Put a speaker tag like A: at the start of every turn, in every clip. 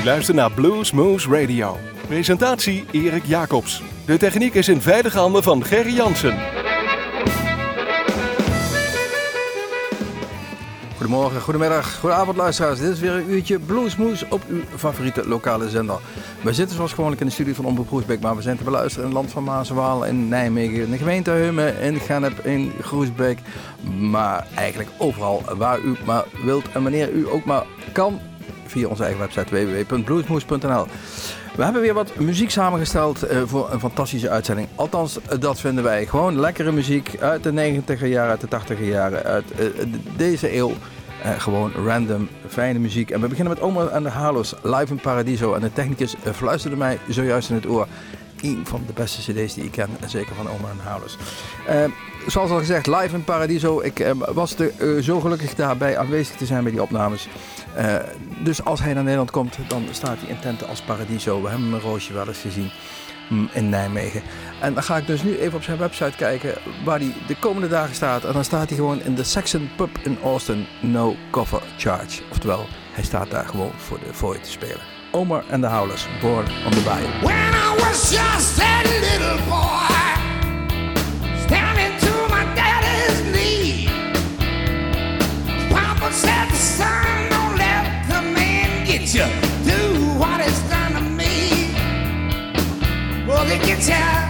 A: U luistert naar Blues Moose Radio. Presentatie Erik Jacobs. De techniek is in veilige handen van Gerry Jansen.
B: Goedemorgen, goedemiddag, goedenavond luisteraars. Dit is weer een uurtje Bluesmoes op uw favoriete lokale zender. We zitten zoals gewoonlijk in de studio van Omroep Groesbeek, maar we zijn te beluisteren in het land van Maas Waal, in Nijmegen, in de gemeente Heumen, in Gennep, in Groesbeek. Maar eigenlijk overal waar u maar wilt en wanneer u ook maar kan via onze eigen website www.bluesmoes.nl. We hebben weer wat muziek samengesteld uh, voor een fantastische uitzending. Althans, dat vinden wij. Gewoon lekkere muziek uit de 90er jaren, uit de 80er jaren, uit uh, deze eeuw. Gewoon random, fijne muziek. En we beginnen met Omar en de Halos, live in Paradiso. En de technicus fluisterde mij zojuist in het oor. Een van de beste cd's die ik ken, zeker van Omar en de Halos. Zoals al gezegd, live in Paradiso. Ik was er zo gelukkig daarbij aanwezig te zijn bij die opnames. Uh, dus als hij naar Nederland komt, dan staat hij in tenten als Paradiso. We hebben een roosje wel eens gezien mm, in Nijmegen. En dan ga ik dus nu even op zijn website kijken waar hij de komende dagen staat. En dan staat hij gewoon in de Saxon Pub in Austin, no cover charge. Oftewel, hij staat daar gewoon voor de fooi te spelen. Omar and the Howlers, Born on the Bayou.
C: When I was just little boy, 家。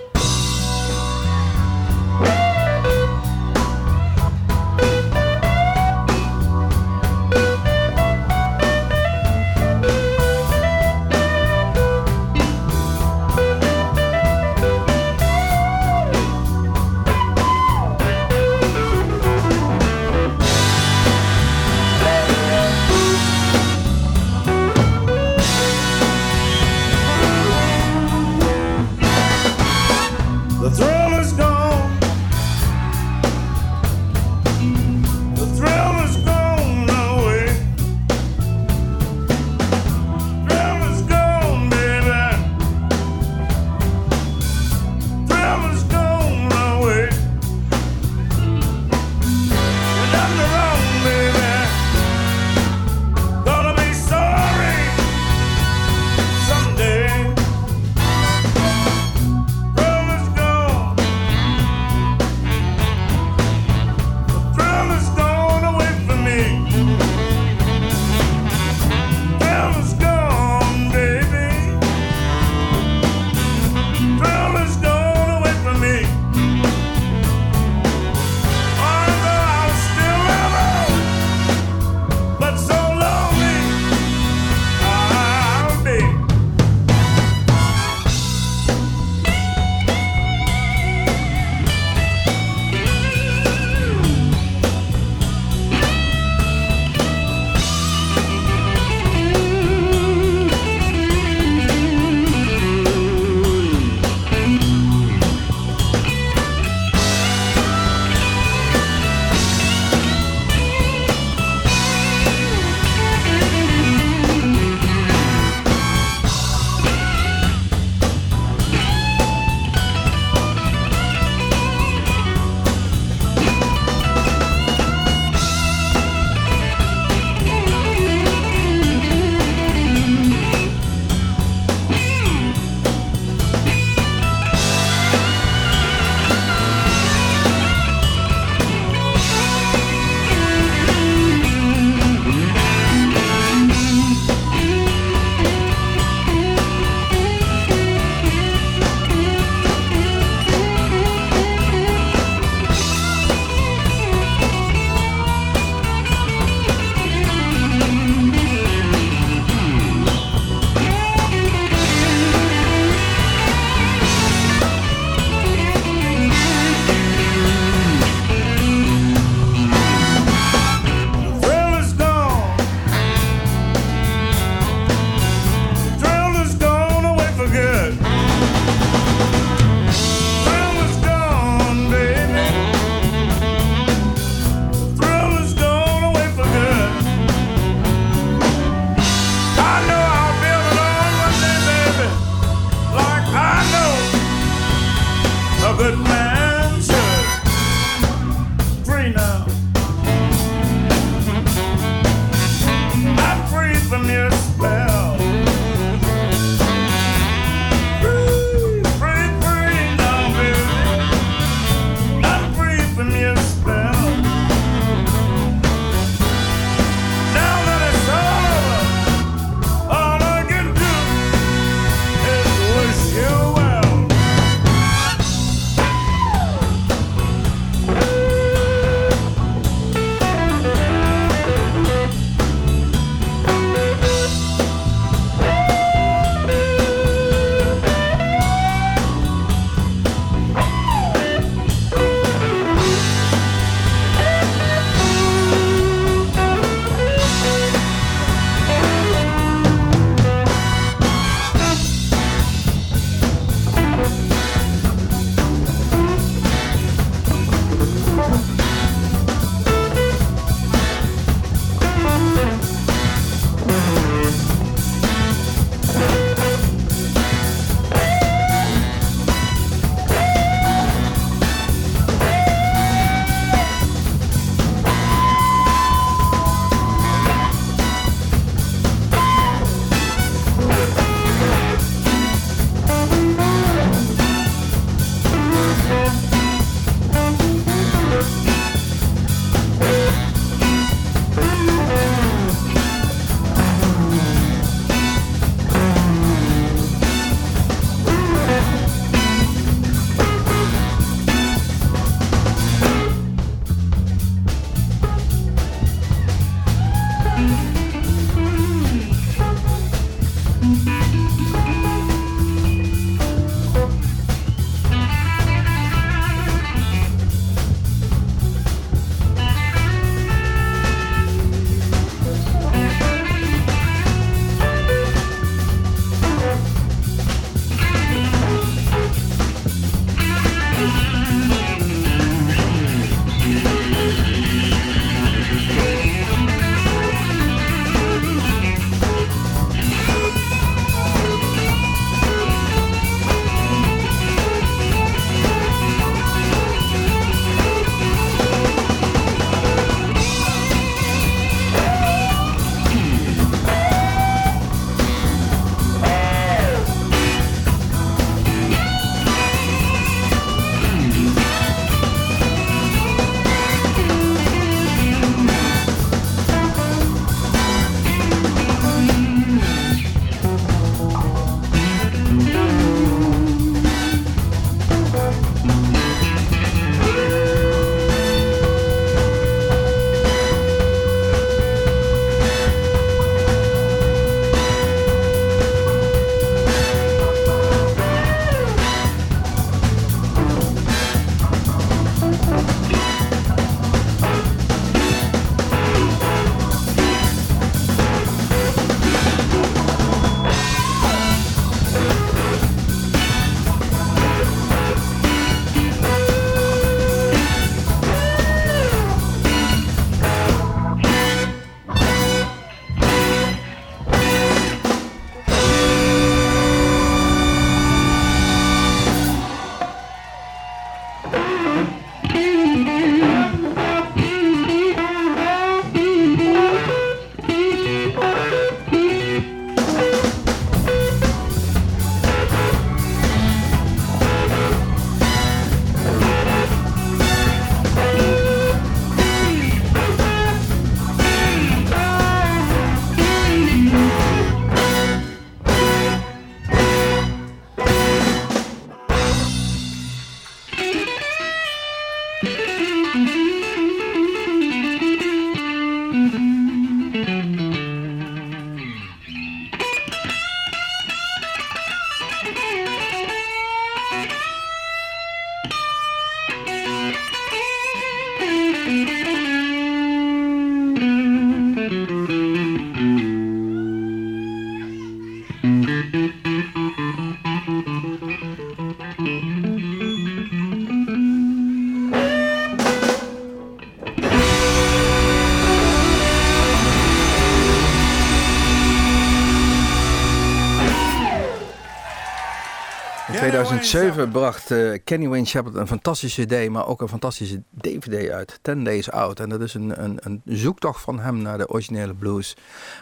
D: 2007 bracht eh, Kenny Wayne Shepherd een fantastische CD, maar ook een fantastische DVD uit, 10 Days Out. En dat is een, een, een zoektocht van hem naar de originele blues.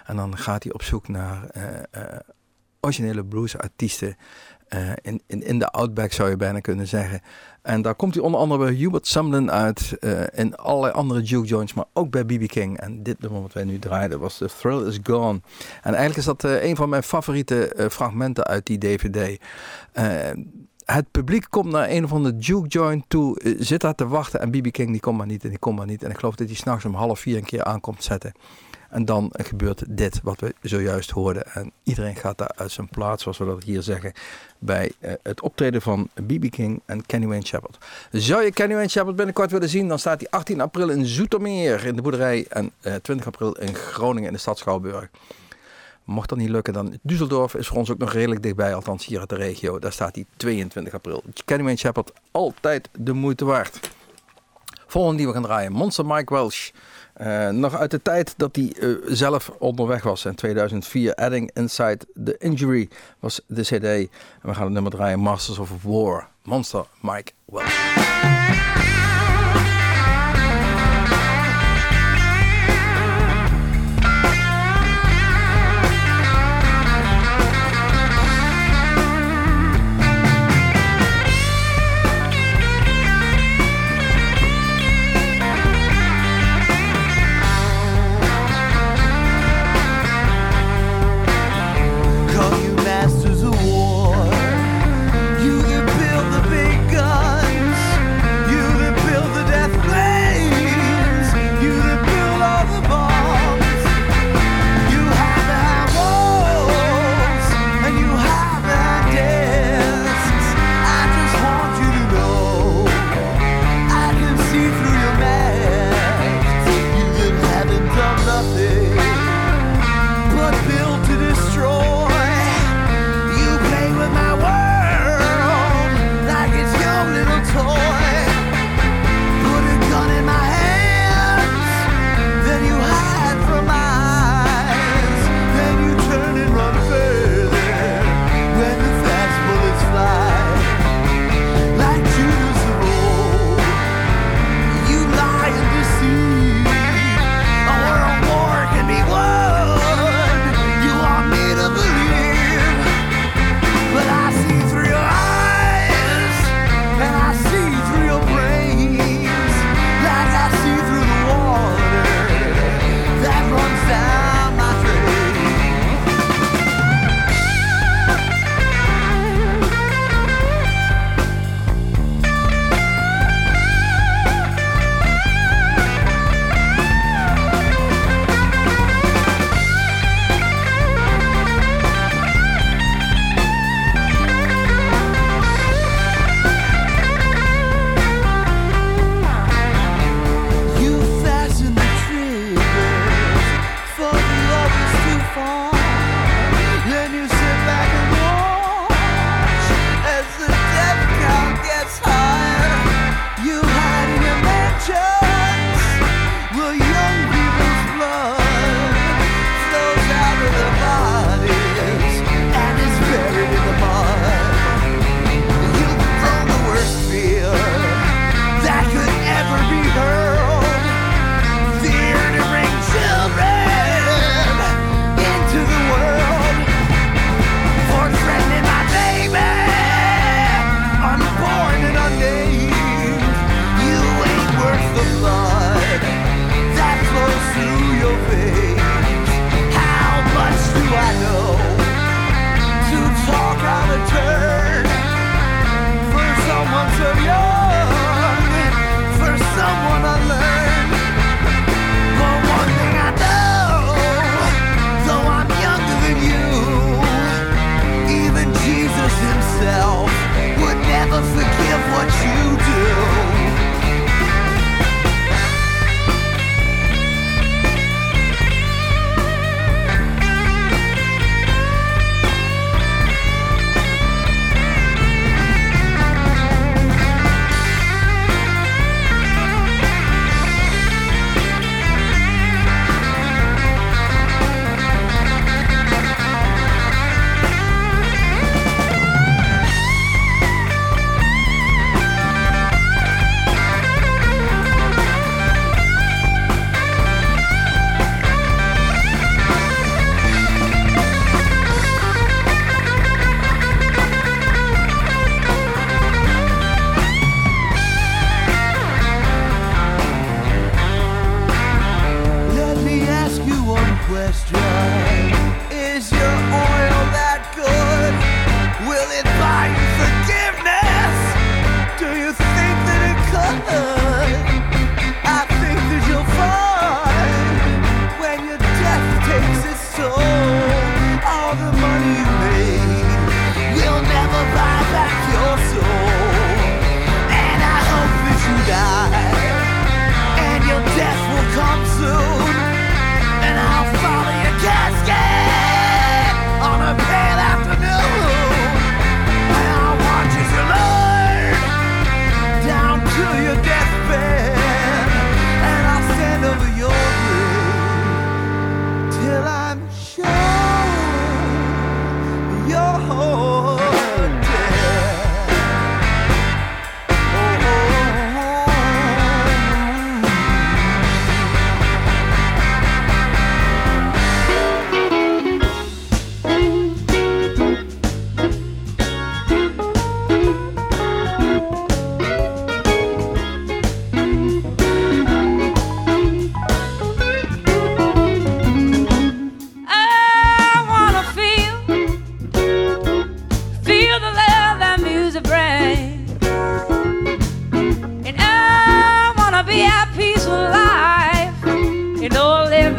D: En dan gaat hij op zoek naar eh, eh, originele bluesartiesten in, in, in de Outback zou je bijna kunnen zeggen. En daar komt hij onder andere bij Hubert Sumlin uit, in allerlei andere juke joints, maar ook bij B.B. King. En dit nummer wat wij nu draaiden was The Thrill Is Gone. En eigenlijk is dat een van mijn favoriete fragmenten uit die DVD. Het publiek komt naar een of andere juke joint toe, eh, zit daar te wachten en B.B. King die komt maar niet en die komt maar niet. En ik geloof dat hij s'nachts om half vier een keer aankomt zetten. En dan gebeurt dit wat we zojuist hoorden. En iedereen gaat daar uit zijn plaats, zoals we dat hier zeggen, bij eh, het optreden van B.B. King en Kenny Wayne Shepherd. Zou je Kenny Wayne Shepherd binnenkort willen zien, dan staat hij 18 april in Zoetermeer in de boerderij en eh, 20 april in Groningen in de stad Schouwburg. Mocht dat niet lukken, dan Düsseldorf is voor ons ook nog redelijk dichtbij, althans hier uit de regio. Daar staat hij 22 april. Kenny Wayne Shepherd, altijd de moeite waard. Volgende die we gaan draaien, Monster Mike Welsh. Eh, nog uit de tijd dat hij eh, zelf onderweg was in 2004. Adding Inside the Injury was de CD. En we gaan het nummer draaien, Masters of War. Monster Mike Welsh.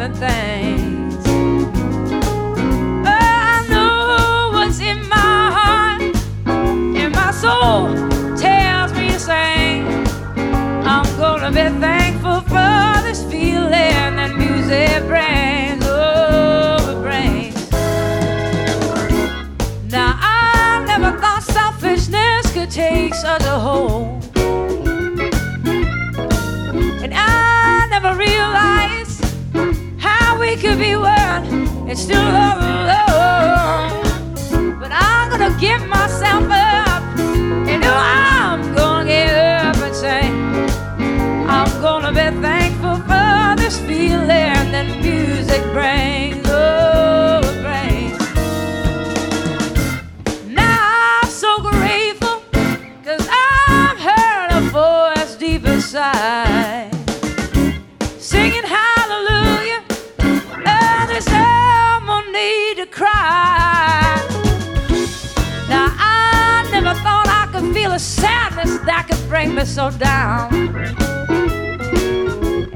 E: living things. Oh, I know what's in my heart, and my soul tells me the same. I'm gonna be thankful for this feeling that music brings. Oh, it brings. Now, I never thought selfishness could take such a whole. everyone is still all alone. But I'm gonna give my me so down.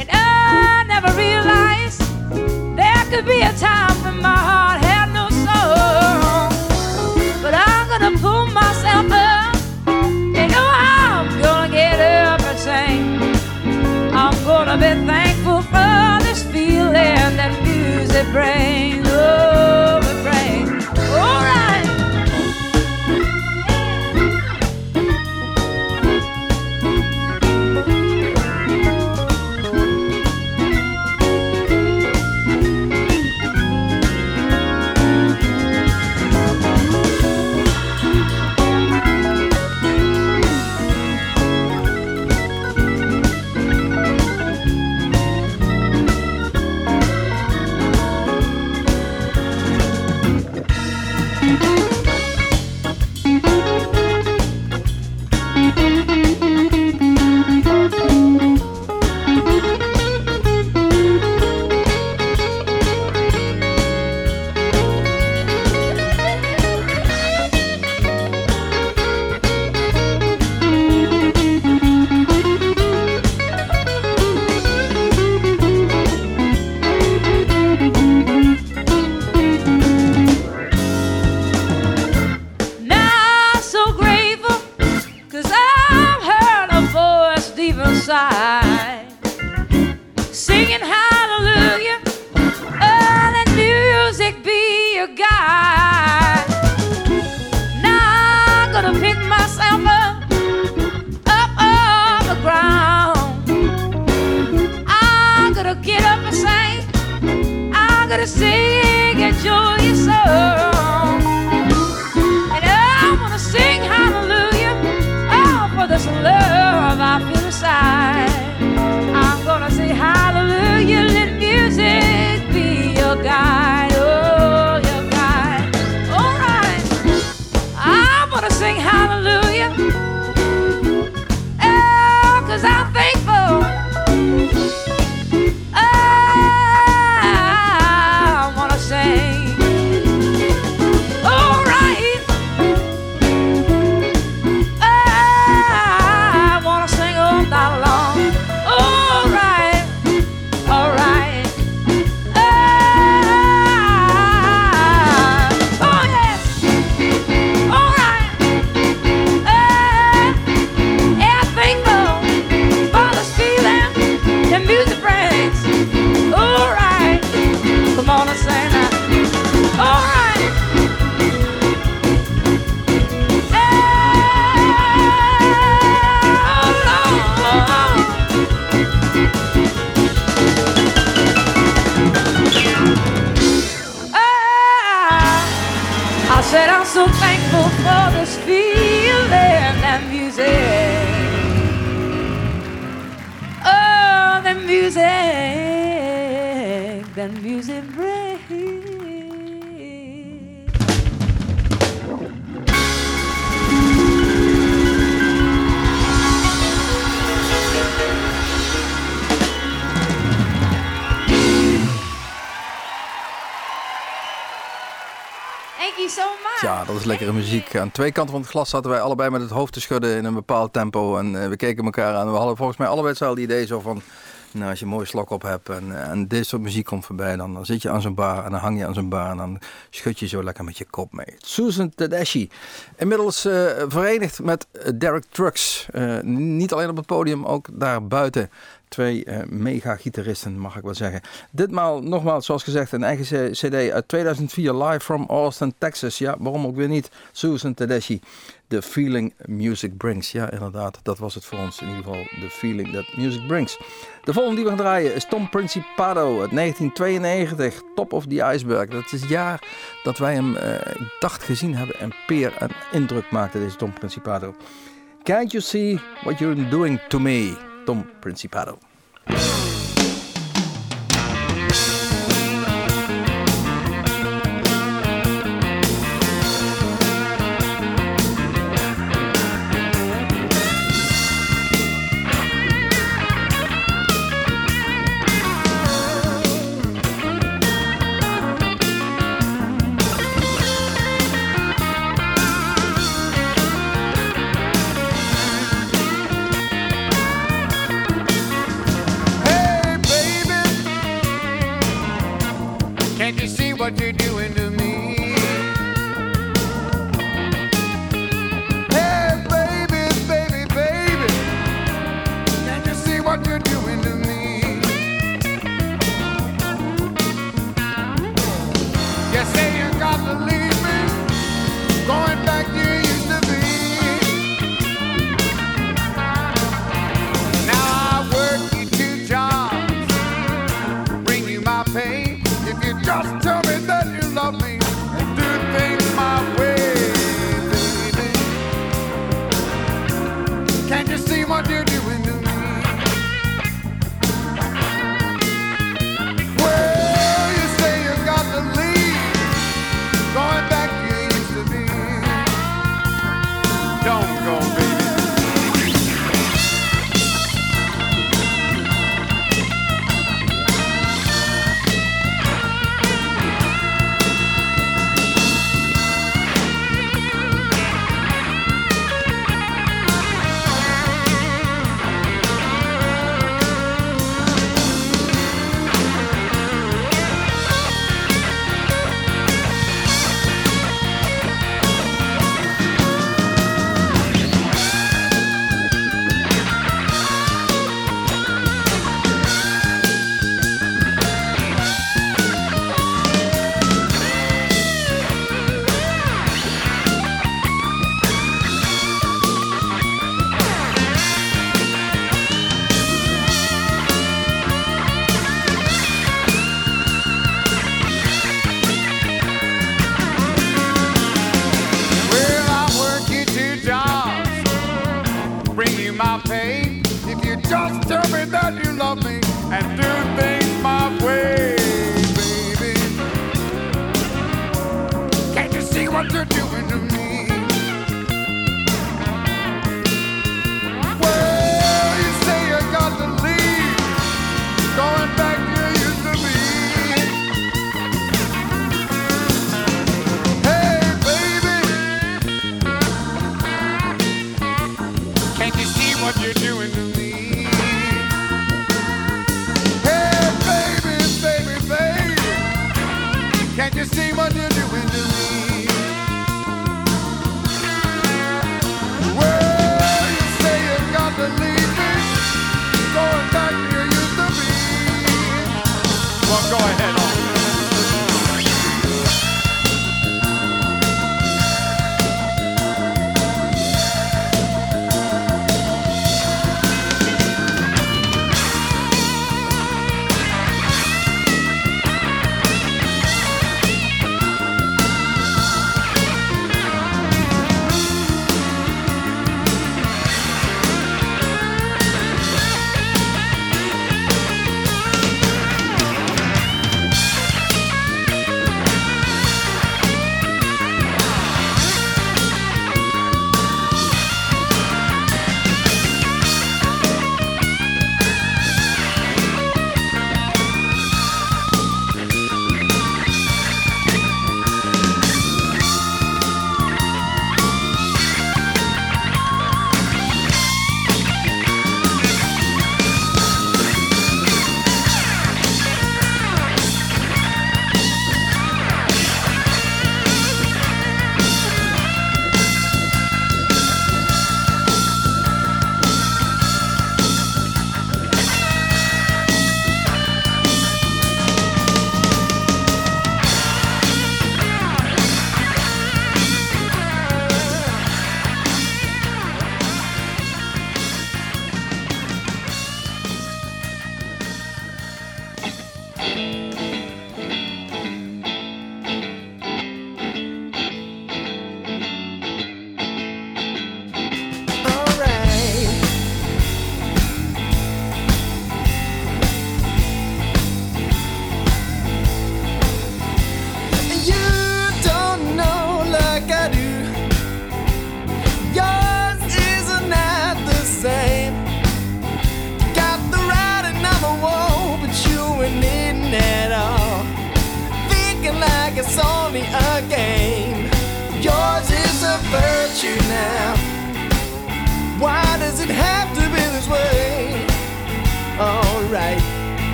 E: And I never realized there could be a time when my heart had no soul. But I'm gonna pull myself up. and know I'm gonna get up and sing. I'm gonna be thankful for this feeling that music brings.
B: Twee kanten van het glas zaten wij allebei met het hoofd te schudden in een bepaald tempo. En eh, we keken elkaar aan. We hadden volgens mij allebei hetzelfde idee zo van... Nou, als je een mooie slok op hebt en, en dit soort muziek komt voorbij... Dan, dan zit je aan zo'n bar en dan hang je aan zo'n bar... en dan schud je zo lekker met je kop mee. Susan Tedeschi. Inmiddels eh, verenigd met Derek Trucks. Eh, niet alleen op het podium, ook daar buiten. Twee eh, mega-gitaristen, mag ik wel zeggen. Ditmaal, nogmaals, zoals gezegd, een eigen cd uit 2004, live from Austin, Texas. Ja, waarom ook weer niet? Susan Tedeschi, The Feeling Music Brings. Ja, inderdaad, dat was het voor ons. In ieder geval, The Feeling That Music Brings. De volgende die we gaan draaien is Tom Principato uit 1992, Top of the Iceberg. Dat is het jaar dat wij hem, ik dacht, gezien hebben en peer een indruk maakte, deze Tom Principato. Can't you see what you're doing to me? Tom Principato.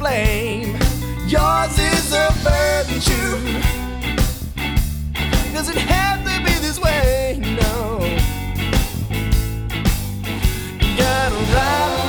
F: blame. Yours is a virtue. Does it have to be this way, no. You gotta ride.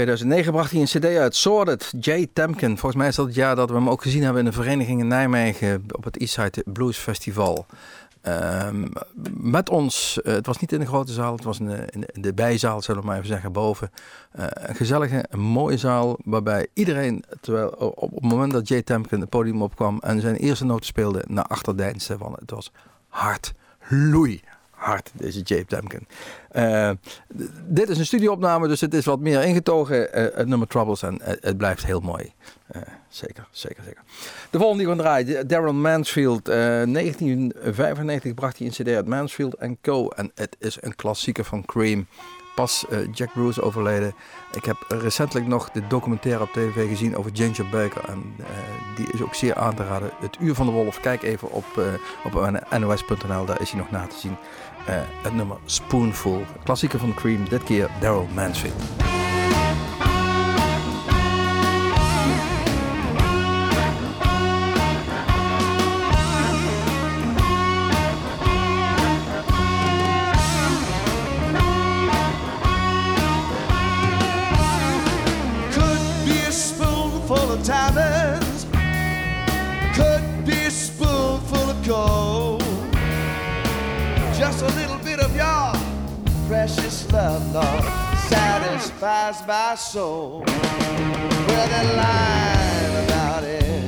B: 2009 bracht hij een cd uit, Sorted, Jay Temkin. Volgens mij is dat het jaar dat we hem ook gezien hebben in de vereniging in Nijmegen op het Eastside Blues Festival. Ehm, met ons, eh, het was niet in de grote zaal, het was in de, in de- bijzaal, zullen we maar even zeggen, boven. Eh, een gezellige, een mooie zaal, waarbij iedereen, terwijl op, het moment dat Jay Temkin het podium opkwam en zijn eerste noten speelde, naar achter deinsde, want het was hard, loei hard, deze Jay Temkin. Eh, dit is een studioopname, dus het is wat meer ingetogen, eh, het nummer Troubles, en eh, het blijft heel mooi. Zeker, zeker, zeker. De volgende die we draaien, Darren Mansfield. eh 1995 bracht hij een cd uit Mansfield Co. En het is een klassieker van Cream. Pas eh, Jack Bruce overleden. Ik heb recentelijk nog de documentaire op tv gezien over Ginger Baker. En eh, die is ook zeer aan te raden. Het Uur van de Wolf. Kijk even op, eh, op nos.nl, daar is hij nog na te zien. Eh, het nummer Spoonful. Klassieker van Cream. Dit keer Daryl Mansfield.
D: My soul. Well, that line about it.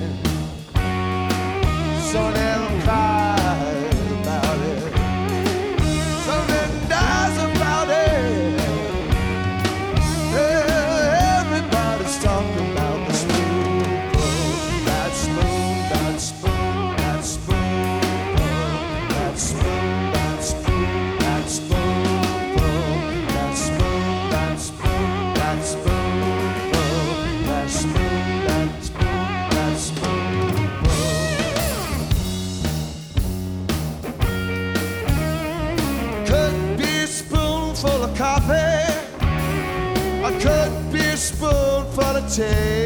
D: Spoonful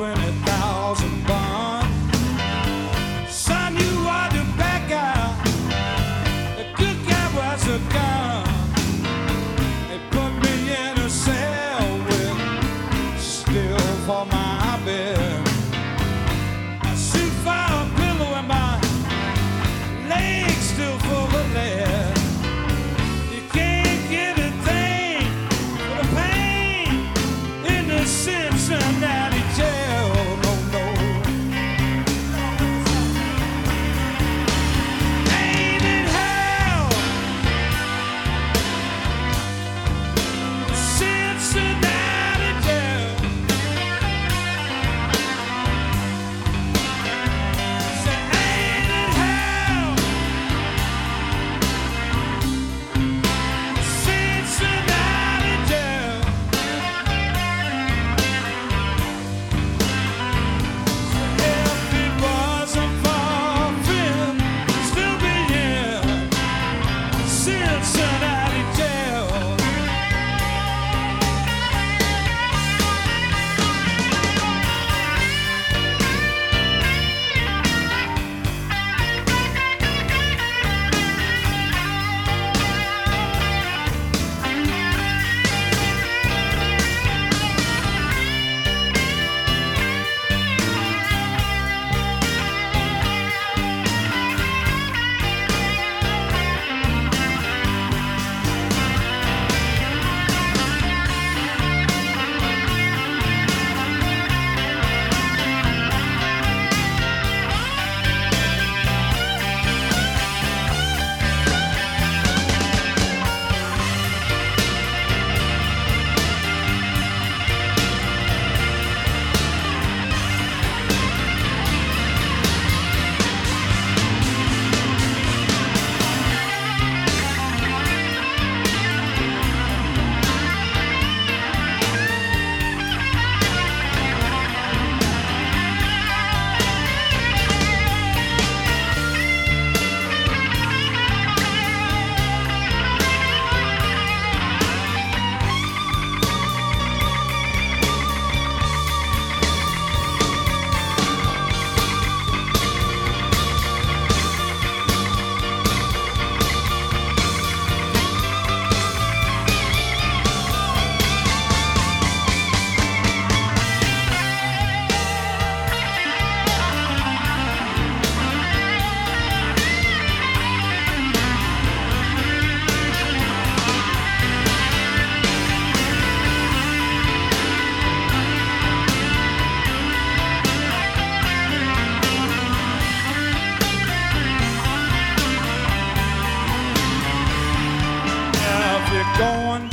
G: twenty thousand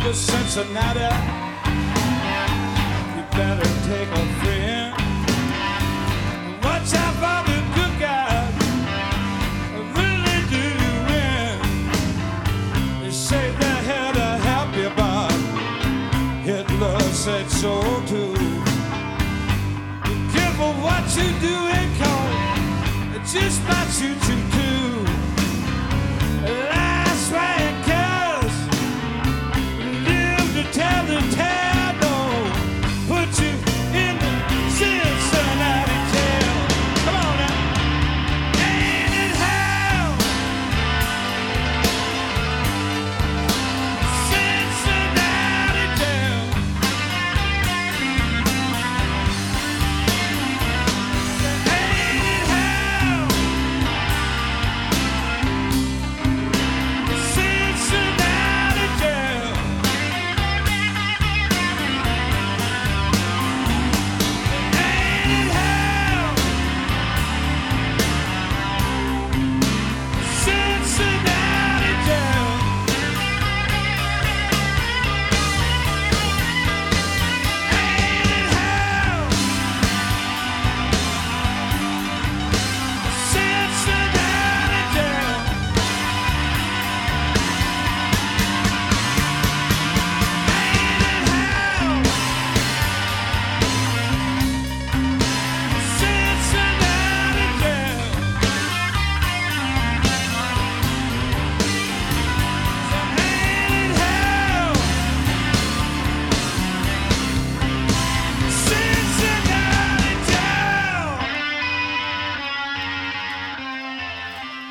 G: to Cincinnati. You better take a friend. Watch out for the good cookout. Really do you win? They say they had a happy bar. Hitler said so too. Be careful what you do and call. It just might shoot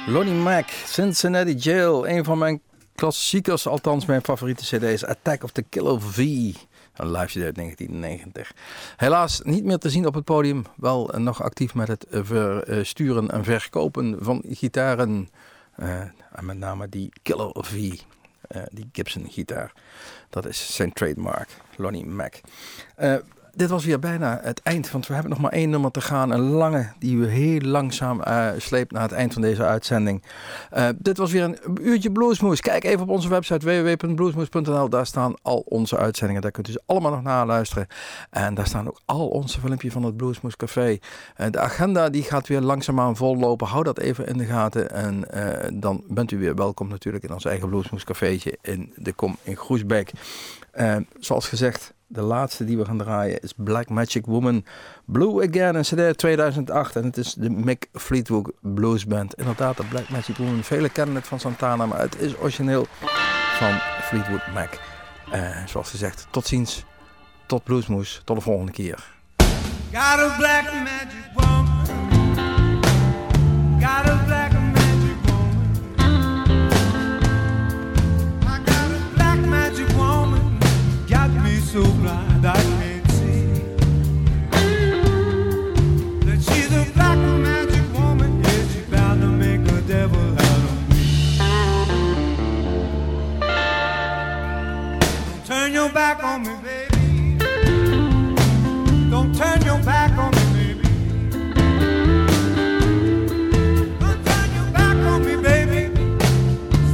B: Lonnie Mac, Cincinnati Jail. Een van mijn klassiekers, althans mijn favoriete cd's. Attack of the Killer V. Een live uit 1990. Helaas niet meer te zien op het podium. Wel eh, nog actief met het eh, versturen en verkopen van gitaren. Eh, met name die Killer V. eh, die Gibson gitaar. Dat is zijn trademark. Lonnie Mac. Eh, dit was weer bijna het eind, want we hebben nog maar één nummer te gaan. Een lange, die we heel langzaam eh, sleept naar het eind van deze uitzending. Eh, dit was weer een uurtje Bluesmoes. Kijk even op onze website www.bluesmoes.nl. Daar staan al onze uitzendingen. Daar kunt u ze allemaal nog naluisteren. En daar staan ook al onze filmpjes van het Bluesmoes Café. Eh, de agenda die gaat weer langzaamaan vollopen. Hou dat even in de gaten. En dan bent u weer welkom natuurlijk in ons eigen Bluesmoes Cafeetje in de Kom in Groesbeek. Eh, zoals gezegd, de laatste die we gaan draaien is Black Magic Woman Blue Again, een CD uit 2008. En het is de Mick Fleetwood Blues Band. Inderdaad, de Black Magic Woman. Velen kennen het van Santana, maar het is origineel van Fleetwood Mac. Eh, zoals gezegd, tot ziens. Tot Bluesmoes. Tot de volgende keer.
G: Got a black magic woman. Got a so blind I can't see. That she's a black magic woman. Yeah, she's bound to make a devil out of me. Don't turn your back on me, baby. Don't turn your back on me, baby. Don't turn your back on me, baby.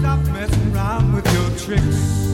G: Stop messing around with your tricks.